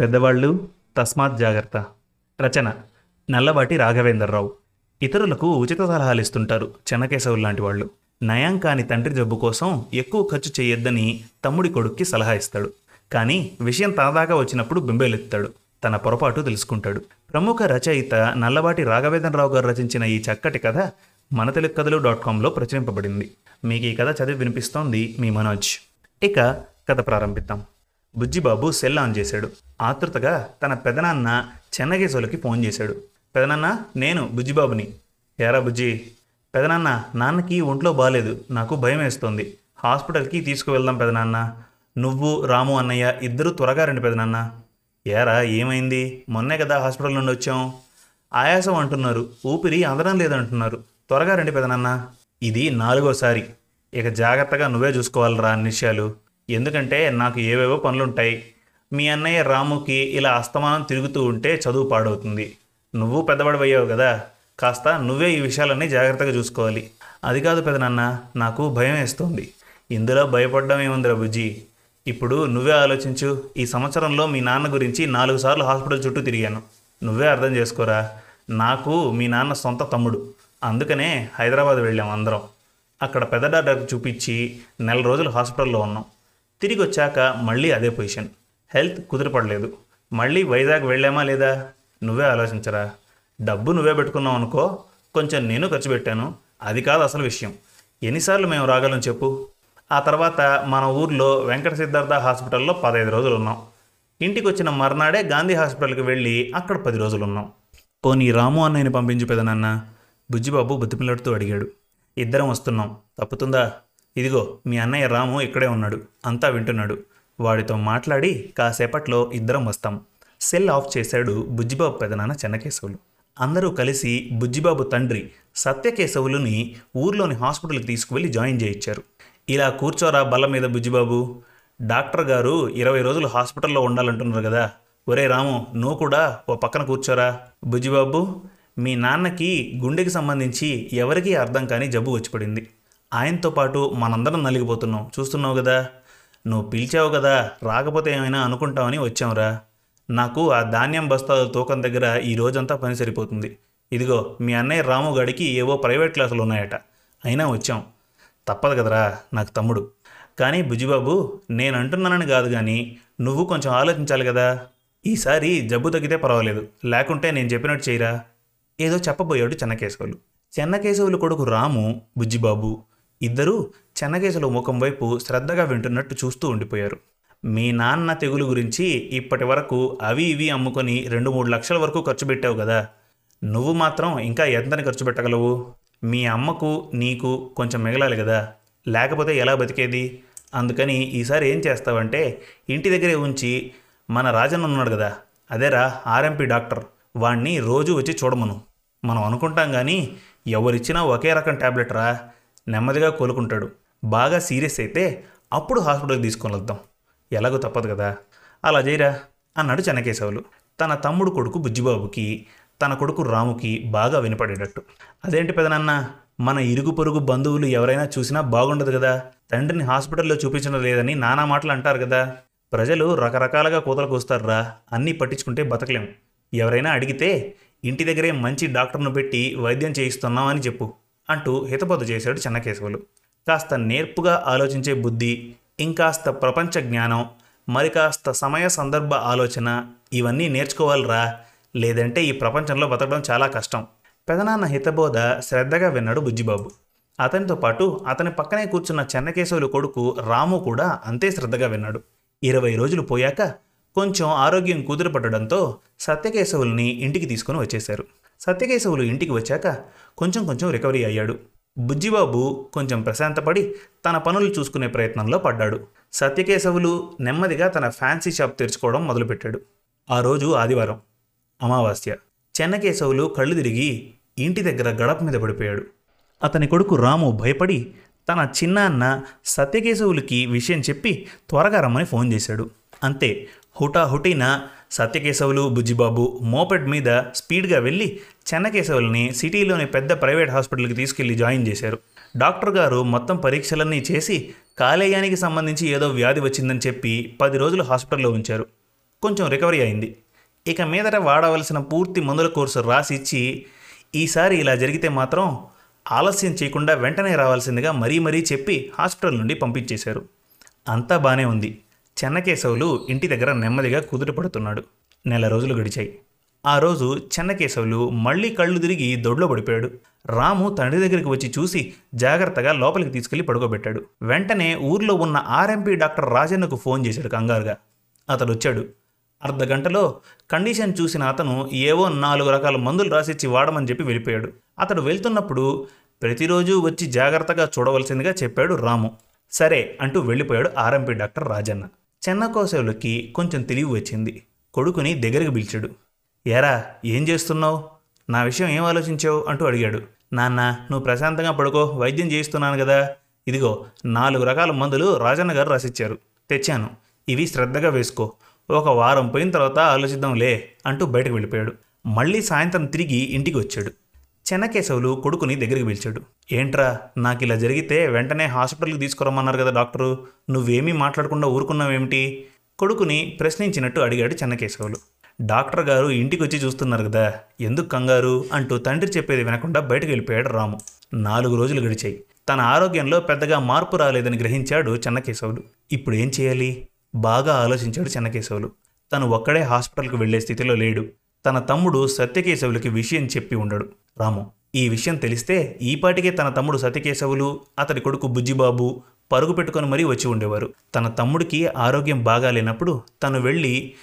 పెద్దవాళ్ళు తస్మాత్ జాగ్రత్త. రచన నల్లబాటి రాఘవేంద్రరావు. ఇతరులకు ఉచిత సలహాలు ఇస్తుంటారు చెన్నకేశవులు లాంటి వాళ్ళు. నయం కాని తండ్రి జబ్బు కోసం ఎక్కువ ఖర్చు చేయొద్దని తమ్ముడి కొడుక్కి సలహా ఇస్తాడు. కానీ విషయం తనదాకా వచ్చినప్పుడు బింబేలెత్తాడు తన పొరపాటు తెలుసుకుంటాడు. ప్రముఖ రచయిత నల్లబాటి రాఘవేంద్రరావు గారు రచించిన ఈ చక్కటి కథ మన తెలుగు కథలు డాట్ కాంలో ప్రచురింపబడింది. మీకు ఈ కథ చదివి వినిపిస్తోంది మీ మనోజ్. ఇక కథ ప్రారంభిద్దాం. బుజ్జిబాబు సెల్ ఆన్ చేశాడు. ఆతృతగా తన పెదనాన్న చెన్నగేశవులకి ఫోన్ చేశాడు. పెదనాన్న నేను బుజ్జిబాబుని. ఏరా బుజ్జి? పెదనాన్న నాన్నకి ఒంట్లో బాగాలేదు నాకు భయం వేస్తోంది. హాస్పిటల్కి తీసుకువెళ్దాం పెదనాన్న. నువ్వు రాము అన్నయ్య ఇద్దరు త్వరగా రండి పెదనాన్న. ఏరా ఏమైంది? మొన్నే కదా హాస్పిటల్ నుండి వచ్చాం. ఆయాసం అంటున్నారు. ఊపిరి అందడం లేదంటున్నారు. త్వరగా రండి పెదనాన్న. ఇది నాలుగోసారి. ఇక జాగ్రత్తగా నువ్వే చూసుకోవాలిరా అన్ని విషయాలు. ఎందుకంటే నాకు ఏవేవో పనులుంటాయి. మీ అన్నయ్య రాముకి ఇలా అస్తమానం తిరుగుతూ ఉంటే చదువు పాడవుతుంది. నువ్వు పెద్దవాడవయ్యావు కదా. కాస్త నువ్వే ఈ విషయాలన్నీ జాగ్రత్తగా చూసుకోవాలి. అది కాదు పెదనాన్న నాకు భయం వేస్తుంది. ఇందులో భయపడడం ఏముందిరా బుజ్జి? ఇప్పుడు నువ్వే ఆలోచించు. ఈ సంవత్సరంలో మీ నాన్న గురించి నాలుగు సార్లు హాస్పిటల్ చుట్టూ తిరిగాను. నువ్వే అర్థం చేసుకోరా? నాకు మీ నాన్న సొంత తమ్ముడు. అందుకనే హైదరాబాద్ వెళ్ళాం అందరం. అక్కడ పెద్ద డాక్టర్కి చూపించి నెల రోజులు హాస్పిటల్లో ఉన్నాం. తిరిగి వచ్చాక మళ్ళీ అదే పొజిషన్. హెల్త్ కుదిరిపడలేదు. మళ్ళీ వైజాగ్ వెళ్ళామా లేదా? నువ్వే ఆలోచించరా. డబ్బు నువ్వే పెట్టుకున్నావు అనుకో కొంచెం నేను ఖర్చు పెట్టాను. అది కాదు అసలు విషయం. ఎన్నిసార్లు మేము రాగలం చెప్పు? ఆ తర్వాత మన ఊర్లో వెంకట సిద్ధార్థ హాస్పిటల్లో పదహైదు రోజులు ఉన్నాం ఇంటికి వచ్చిన మర్నాడే గాంధీ హాస్పిటల్కి వెళ్ళి అక్కడ పది రోజులు ఉన్నాం పోనీ రాము అన్నయ్యని పంపించు పెదనన్న. బుజ్జిబాబు బుద్ధిపిల్లడితో అడిగాడు. ఇద్దరం వస్తున్నాం. తప్పుతుందా? ఇదిగో మీ అన్నయ్య రాము ఇక్కడే ఉన్నాడు అంతా వింటున్నాడు. వాడితో మాట్లాడి కాసేపట్లో ఇద్దరం వస్తాం. సెల్ ఆఫ్ చేశాడు బుజ్జిబాబు పెదనాన్న చెన్నకేశవులు. అందరూ కలిసి బుజ్జిబాబు తండ్రి సత్యకేశవులుని ఊర్లోని హాస్పిటల్కి తీసుకువెళ్ళి జాయిన్ చేయించారు. ఇలా కూర్చోరా బల్ల మీద బుజ్జిబాబు. డాక్టర్ గారు ఇరవై రోజులు హాస్పిటల్లో ఉండాలంటున్నారు కదా. ఒరే రాము నువ్వు కూడా ఓ పక్కన కూర్చోరా. బుజ్జిబాబు మీ నాన్నకి గుండెకి సంబంధించి ఎవరికీ అర్థం కాని జబ్బు వచ్చిపడింది. ఆయనతో పాటు మనందరం నలిగిపోతున్నాం. చూస్తున్నావు కదా? నువ్వు పిలిచావు కదా? రాకపోతే ఏమైనా అనుకుంటావని వచ్చాంరా. నాకు ఆ ధాన్యం బస్తాల తూకం దగ్గర ఈ రోజంతా పని సరిపోతుంది. ఇదిగో మీ అన్నయ్య రాము గడికి ఏవో ప్రైవేట్ క్లాసులు ఉన్నాయట. అయినా వచ్చాం. తప్పదు కదరా నాకు తమ్ముడు. కానీ బుజ్జిబాబు నేను అంటున్నానని కాదు కానీ నువ్వు కొంచెం ఆలోచించాలి కదా. ఈసారి జబ్బు తగ్గితే పర్వాలేదు. లేకుంటే నేను చెప్పినట్టు చేయరా? ఏదో చెప్పబోయాడు చెన్నకేశవులు. చెన్నకేశవులు కొడుకు రాము బుజ్జిబాబు ఇద్దరూ చెన్నకేశవుల ముఖం వైపు శ్రద్ధగా వింటున్నట్టు చూస్తూ ఉండిపోయారు. మీ నాన్న తెగులు గురించి ఇప్పటి వరకు అవి ఇవి అమ్ముకొని రెండు మూడు లక్షల వరకు ఖర్చు పెట్టావు కదా. నువ్వు మాత్రం ఇంకా ఎంతని ఖర్చు పెట్టగలవు? మీ అమ్మకు నీకు కొంచెం మిగలాలి కదా. లేకపోతే ఎలా బతికేది? అందుకని ఈసారి ఏం చేస్తావంటే ఇంటి దగ్గరే ఉంచి మన రాజన్న ఉన్నాడు కదా. అదేరా ఆర్ఎంపీ డాక్టర్. వాణ్ణి రోజు వచ్చి చూడమను. మనం అనుకుంటాం కానీ ఎవరిచ్చినా ఒకే రకం టాబ్లెట్ రా నెమ్మదిగా కోలుకుంటాడు. బాగా సీరియస్ అయితే అప్పుడు హాస్పిటల్కి తీసుకొని వెళ్దాం ఎలాగో తప్పదు కదా. అలా చేయరా అన్నాడు చెన్నకేశవులు. తన తమ్ముడు కొడుకు బుజ్జిబాబుకి తన కొడుకు రాముకి బాగా వినపడేటట్టు. అదేంటి పెదనాన్న మన ఇరుగు పొరుగు బంధువులు ఎవరైనా చూసినా బాగుండదు కదా. తండ్రిని హాస్పిటల్లో చూపించడం లేదని నానా మాటలు అంటారు కదా. ప్రజలు రకరకాలుగా కూతలు కూస్తారురా అన్నీ పట్టించుకుంటే బతకలేం. ఎవరైనా అడిగితే ఇంటి దగ్గరే మంచి డాక్టర్ను పెట్టి వైద్యం చేయిస్తున్నామని చెప్పు. అంటూ హితబోధ చేశాడు చెన్నకేశవులు. కాస్త నేర్పుగా ఆలోచించే బుద్ధి ఇంకాస్త ప్రపంచ జ్ఞానం మరి కాస్త సమయ సందర్భ ఆలోచన ఇవన్నీ నేర్చుకోవాలిరా. లేదంటే ఈ ప్రపంచంలో బతకడం చాలా కష్టం. పెదనాన్న హితబోధ శ్రద్ధగా విన్నాడు బుజ్జిబాబు. అతనితో పాటు అతని పక్కనే కూర్చున్న చెన్నకేశవులు కొడుకు రాము కూడా అంతే శ్రద్ధగా విన్నాడు. ఇరవై రోజులు పోయాక కొంచెం ఆరోగ్యం కుదిరిపడడంతో సత్యకేశవుల్ని ఇంటికి తీసుకుని వచ్చేశారు. సత్యకేశవులు ఇంటికి వచ్చాక కొంచెం కొంచెం రికవరీ అయ్యాడు. బుజ్జిబాబు కొంచెం ప్రశాంతపడి తన పనులు చూసుకునే ప్రయత్నంలో పడ్డాడు. సత్యకేశవులు నెమ్మదిగా తన ఫ్యాన్సీ షాప్ తెరుచుకోవడం మొదలుపెట్టాడు. ఆ రోజు ఆదివారం అమావాస్య. చెన్నకేశవులు కళ్ళు తిరిగి ఇంటి దగ్గర గడప మీద పడిపోయాడు. అతని కొడుకు రాము భయపడి తన చిన్నాన్న సత్యకేశవులకి విషయం చెప్పి త్వరగా రమ్మని ఫోన్ చేశాడు. అంతే హుటాహుటీన సత్యకేశవులు బుజ్జిబాబు మోపెడ్ మీద స్పీడ్గా వెళ్ళి చెన్నకేశవుల్ని సిటీలోని పెద్ద ప్రైవేట్ హాస్పిటల్కి తీసుకెళ్ళి జాయిన్ చేశారు. డాక్టర్ గారు మొత్తం పరీక్షలన్నీ చేసి కాలేయానికి సంబంధించి ఏదో వ్యాధి వచ్చిందని చెప్పి పది రోజులు హాస్పిటల్లో ఉంచారు. కొంచెం రికవరీ అయింది. ఇక మీదట వాడవలసిన పూర్తి మందుల కోర్సు రాసి ఇచ్చి ఈసారి ఇలా జరిగితే మాత్రం ఆలస్యం చేయకుండా వెంటనే రావాల్సిందిగా మరీ మరీ చెప్పి హాస్పిటల్ నుండి పంపించేశారు. అంతా బాగానే ఉంది. చెన్నకేశవులు ఇంటి దగ్గర నెమ్మదిగా కుదుట పడుతున్నాడు. నెల రోజులు గడిచాయి. ఆ రోజు చెన్నకేశవులు మళ్ళీ కళ్ళు తిరిగి దొడ్లో పడిపోయాడు. రాము తండ్రి దగ్గరికి వచ్చి చూసి జాగ్రత్తగా లోపలికి తీసుకెళ్ళి పడుకోబెట్టాడు. వెంటనే ఊర్లో ఉన్న ఆర్ఎంపీ డాక్టర్ రాజన్నకు ఫోన్ చేశాడు కంగారుగా. అతడు వచ్చాడు. అర్ధ గంటలో కండిషన్ చూసిన అతను ఏవో నాలుగు రకాల మందులు రాసిచ్చి వాడమని చెప్పి వెళ్ళిపోయాడు. అతడు వెళ్తున్నప్పుడు ప్రతిరోజు వచ్చి జాగ్రత్తగా చూడవలసిందిగా చెప్పాడు రాము. సరే అంటూ వెళ్ళిపోయాడు ఆర్ఎంపీ డాక్టర్ రాజన్న. చెన్నకోశవులకి కొంచెం తెలివి వచ్చింది. కొడుకుని దగ్గరికి పిలిచాడు. ఏరా ఏం చేస్తున్నావు? నా విషయం ఏం ఆలోచించావు? అంటూ అడిగాడు. నాన్న నువ్వు ప్రశాంతంగా పడుకో వైద్యం చేయిస్తున్నాను కదా. ఇదిగో నాలుగు రకాల మందులు రాజన్న గారు రాసిచ్చారు. తెచ్చాను. ఇవి శ్రద్ధగా వేసుకో. ఒక వారం పోయిన తర్వాత ఆలోచిద్దాంలే అంటూ బయటకు వెళ్ళిపోయాడు. మళ్ళీ సాయంత్రం తిరిగి ఇంటికి వచ్చాడు. చెన్నకేశవులు కొడుకుని దగ్గరికి పిలిచాడు. ఏంట్రా నాకు ఇలా జరిగితే వెంటనే హాస్పిటల్కి తీసుకురమ్మన్నారు కదా డాక్టరు. నువ్వేమీ మాట్లాడకుండా ఊరుకున్నావేమిటి? కొడుకుని ప్రశ్నించినట్టు అడిగాడు చెన్నకేశవులు డాక్టర్ గారు ఇంటికి వచ్చి చూస్తున్నారు కదా ఎందుకు కంగారు? అంటూ తండ్రి చెప్పేది వినకుండా బయటకు వెళ్ళిపోయాడు రాము. నాలుగు రోజులు గడిచాయి. తన ఆరోగ్యంలో పెద్దగా మార్పు రాలేదని గ్రహించాడు చెన్నకేశవులు ఇప్పుడు ఏం చేయాలి? బాగా ఆలోచించాడు చెన్నకేశవులు తను ఒక్కడే హాస్పిటల్కి వెళ్ళే స్థితిలో లేడు. తన తమ్ముడు సత్యకేశవులకి విషయం చెప్పి ఉండడు. రాము ఈ విషయం తెలిస్తే ఈపాటికే తన తమ్ముడు సత్యకేశవులు అతడి కొడుకు బుజ్జిబాబు పరుగు పెట్టుకొని మరీ వచ్చి ఉండేవారు. తన తమ్ముడికి ఆరోగ్యం బాగాలేనప్పుడు తను వెళ్ళి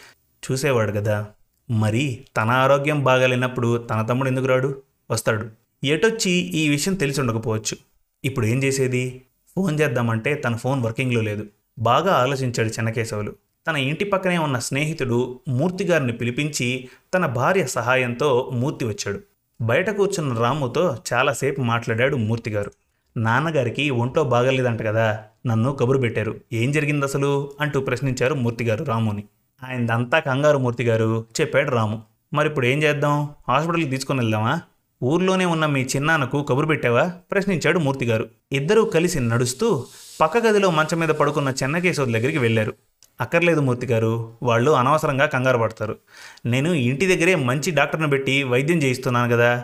చూసేవాడు కదా మరి తన ఆరోగ్యం బాగాలేనప్పుడు తన తమ్ముడు ఎందుకు రాడు? వస్తాడు. ఎటొచ్చి ఈ విషయం తెలిసి ఉండకపోవచ్చు. ఇప్పుడు ఏం చేసేది? ఫోన్ చేద్దామంటే తన ఫోన్ వర్కింగ్లో లేదు. బాగా ఆలోచించాడు చెన్నకేశవులు. తన ఇంటి పక్కనే ఉన్న స్నేహితుడు మూర్తి గారిని పిలిపించి తన భార్య సహాయంతో మూర్తి వచ్చాడు. బయట కూర్చున్న రాముతో చాలాసేపు మాట్లాడాడు మూర్తి గారు నాన్నగారికి ఒంట్లో బాగలేదంట కదా నన్ను కబురు పెట్టారు. ఏం జరిగింది అసలు? అంటూ ప్రశ్నించారు మూర్తి గారు రాముని. ఆయనదంతా కంగారు మూర్తి గారు చెప్పాడు రాము. మరి ఇప్పుడు ఏం చేద్దాం? హాస్పిటల్కి తీసుకొని వెళ్దామా? ఊర్లోనే ఉన్న మీ చిన్నాన్నకు కబురు పెట్టావా? ప్రశ్నించాడు మూర్తి గారు ఇద్దరూ కలిసి నడుస్తూ పక్క గదిలో మంచం మీద పడుకున్న చెన్నకేశవుల దగ్గరికి వెళ్ళారు. అక్కర్లేదు మూర్తి గారు వాళ్ళు అనవసరంగా కంగారు పడతారు. నేను ఇంటి దగ్గరే మంచి డాక్టర్ని పెట్టి వైద్యం చేయిస్తున్నాను కదా.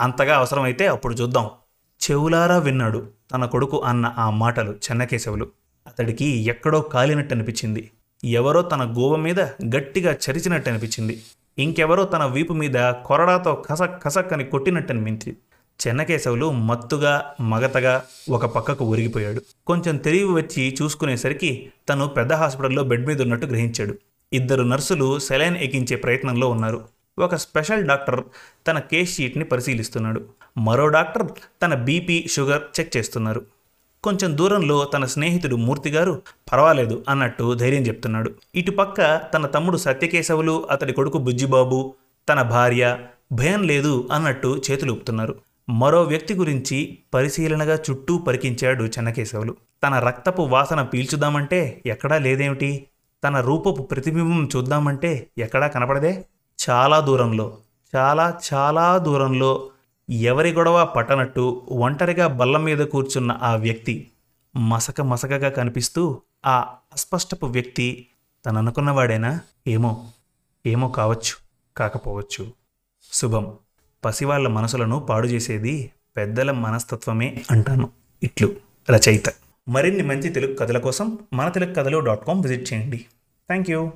అంతగా అవసరమైతే అప్పుడు చూద్దాం. చెవులారా విన్నాడు తన కొడుకు అన్న ఆ మాటలు చెన్నకేశవులు. అతడికి ఎక్కడో కాలినట్టు అనిపించింది. ఎవరో తన గోవ మీద గట్టిగా చరిచినట్టు అనిపించింది. ఇంకెవరో తన వీపు మీద కొరడాతో కసక్ కసక్ అని కొట్టినట్టు అనిపించింది. చెన్నకేశవులు మత్తుగా మగతగా ఒక పక్కకు ఒరిగిపోయాడు. కొంచెం తెలివి వచ్చి చూసుకునేసరికి తను పెద్ద హాస్పిటల్లో బెడ్ మీద ఉన్నట్టు గ్రహించాడు. ఇద్దరు నర్సులు సెలైన్ ఎక్కించే ప్రయత్నంలో ఉన్నారు. ఒక స్పెషల్ డాక్టర్ తన కేస్ షీట్ని పరిశీలిస్తున్నాడు. మరో డాక్టర్ తన బీపీ షుగర్ చెక్ చేస్తున్నారు. కొంచెం దూరంలో తన స్నేహితుడు మూర్తి గారు పర్వాలేదు అన్నట్టు ధైర్యం చెప్తున్నాడు. ఇటుపక్క తన తమ్ముడు సత్యకేశవులు అతడి కొడుకు బుజ్జిబాబు తన భార్య భయం లేదు అన్నట్టు చేతులు ఊపుతున్నారు. మరో వ్యక్తి గురించి పరిశీలనగా చుట్టూ పరికించాడు చెన్నకేశవులు. తన రక్తపు వాసన పీల్చుదామంటే ఎక్కడా లేదేమిటి? తన రూపపు ప్రతిబింబం చూద్దామంటే ఎక్కడా కనపడదే? చాలా దూరంలో చాలా చాలా దూరంలో ఎవరి గొడవ పట్టనట్టు ఒంటరిగా బల్ల మీద కూర్చున్న ఆ వ్యక్తి మసక మసకగా కనిపిస్తూ ఆ అస్పష్టపు వ్యక్తి తను ఏమో ఏమో కావచ్చు కాకపోవచ్చు. శుభం. పసివాళ్ళ మనసులను పాడు చేసేది పెద్దల మనస్తత్వమే అంటాను. ఇట్లు రచయిత. మరిన్ని మంచి తెలుగు కథల కోసం మన తెలుగు కథలు డాట్ కామ్ విజిట్ చేయండి. Thank you.